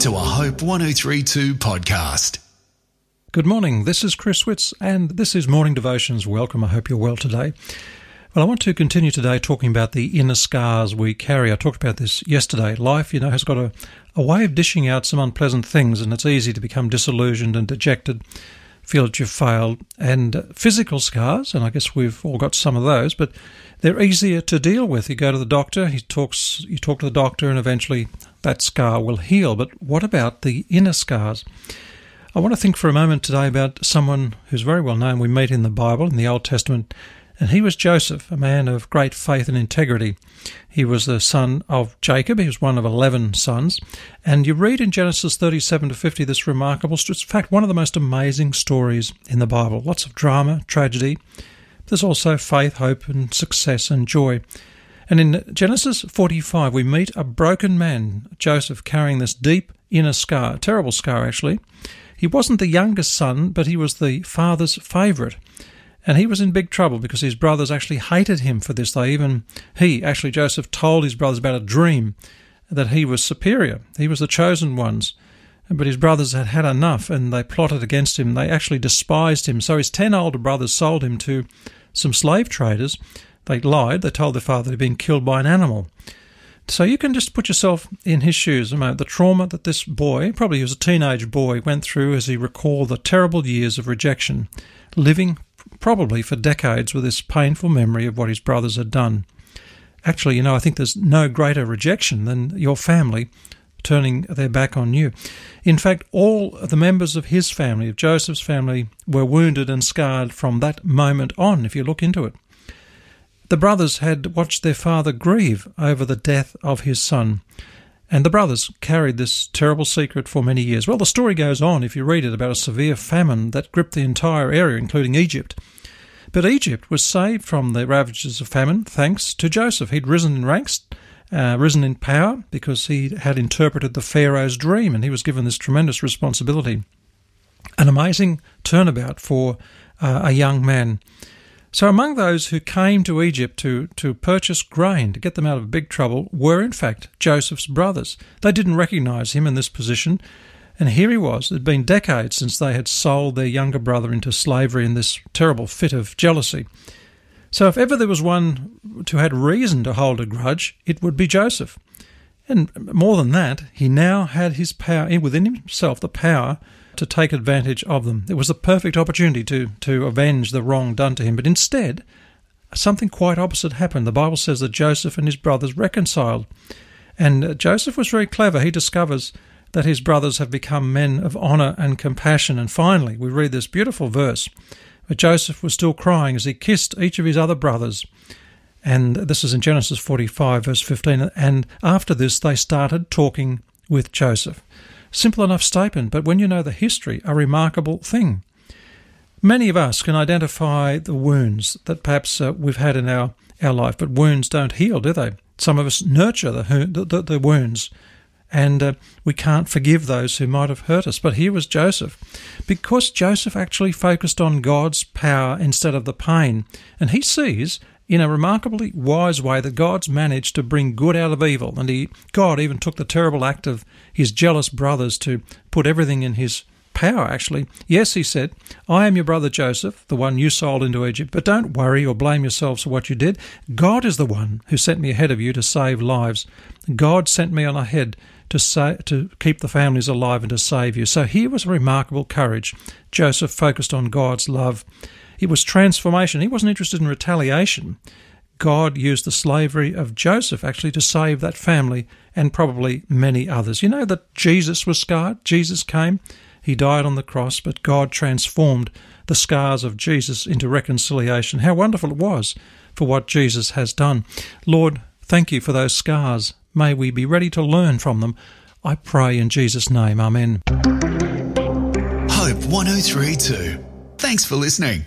to a Hope 1032 podcast. Good morning. This is Chris Witts, and this is Morning Devotions. Welcome. I hope you're well today. Well, I want to continue today talking about the inner scars we carry. I talked about this yesterday. Life, you know, has got a, a way of dishing out some unpleasant things, and it's easy to become disillusioned and dejected, feel that you've failed. And physical scars, and I guess we've all got some of those, but they're easier to deal with. You go to the doctor, he talks, you talk to the doctor, and eventually that scar will heal. But what about the inner scars? I want to think for a moment today about someone who's very well known. We meet in the Bible, in the Old Testament, and he was Joseph, a man of great faith and integrity. He was the son of Jacob. He was one of 11 sons. And you read in Genesis 37 to 50 this remarkable, in fact, one of the most amazing stories in the Bible. Lots of drama, tragedy. There's also faith, hope, and success and joy. And in Genesis 45, we meet a broken man, Joseph, carrying this deep inner scar, terrible scar actually. He wasn't the youngest son, but he was the father's favourite. And he was in big trouble because his brothers actually hated him for this. They even, he, actually, Joseph told his brothers about a dream that he was superior. He was the chosen ones. But his brothers had had enough and they plotted against him. They actually despised him. So his ten older brothers sold him to some slave traders they lied. They told their father he'd been killed by an animal. So you can just put yourself in his shoes about the trauma that this boy, probably he was a teenage boy, went through as he recalled the terrible years of rejection, living probably for decades with this painful memory of what his brothers had done. Actually, you know, I think there's no greater rejection than your family turning their back on you. In fact, all the members of his family, of Joseph's family, were wounded and scarred from that moment on, if you look into it. The brothers had watched their father grieve over the death of his son, and the brothers carried this terrible secret for many years. Well, the story goes on, if you read it, about a severe famine that gripped the entire area, including Egypt. But Egypt was saved from the ravages of famine thanks to Joseph. He'd risen in ranks, uh, risen in power, because he had interpreted the Pharaoh's dream, and he was given this tremendous responsibility. An amazing turnabout for uh, a young man. So, among those who came to Egypt to, to purchase grain to get them out of big trouble were, in fact, Joseph's brothers. They didn't recognize him in this position, and here he was. It had been decades since they had sold their younger brother into slavery in this terrible fit of jealousy. So, if ever there was one who had reason to hold a grudge, it would be Joseph. And more than that, he now had his power within himself, the power to take advantage of them. It was the perfect opportunity to, to avenge the wrong done to him. But instead, something quite opposite happened. The Bible says that Joseph and his brothers reconciled. And Joseph was very clever. He discovers that his brothers have become men of honour and compassion. And finally, we read this beautiful verse But Joseph was still crying as he kissed each of his other brothers. And this is in Genesis 45, verse 15. And after this, they started talking with Joseph. Simple enough statement, but when you know the history, a remarkable thing. Many of us can identify the wounds that perhaps uh, we've had in our, our life, but wounds don't heal, do they? Some of us nurture the, the, the wounds, and uh, we can't forgive those who might have hurt us. But here was Joseph. Because Joseph actually focused on God's power instead of the pain, and he sees in a remarkably wise way that God's managed to bring good out of evil. And he, God even took the terrible act of his jealous brothers to put everything in his power, actually. Yes, he said, I am your brother Joseph, the one you sold into Egypt, but don't worry or blame yourselves for what you did. God is the one who sent me ahead of you to save lives. God sent me on ahead to sa- to keep the families alive and to save you. So here was remarkable courage. Joseph focused on God's love it was transformation. He wasn't interested in retaliation. God used the slavery of Joseph actually to save that family and probably many others. You know that Jesus was scarred? Jesus came, he died on the cross, but God transformed the scars of Jesus into reconciliation. How wonderful it was for what Jesus has done. Lord, thank you for those scars. May we be ready to learn from them. I pray in Jesus' name. Amen. Hope 1032. Thanks for listening.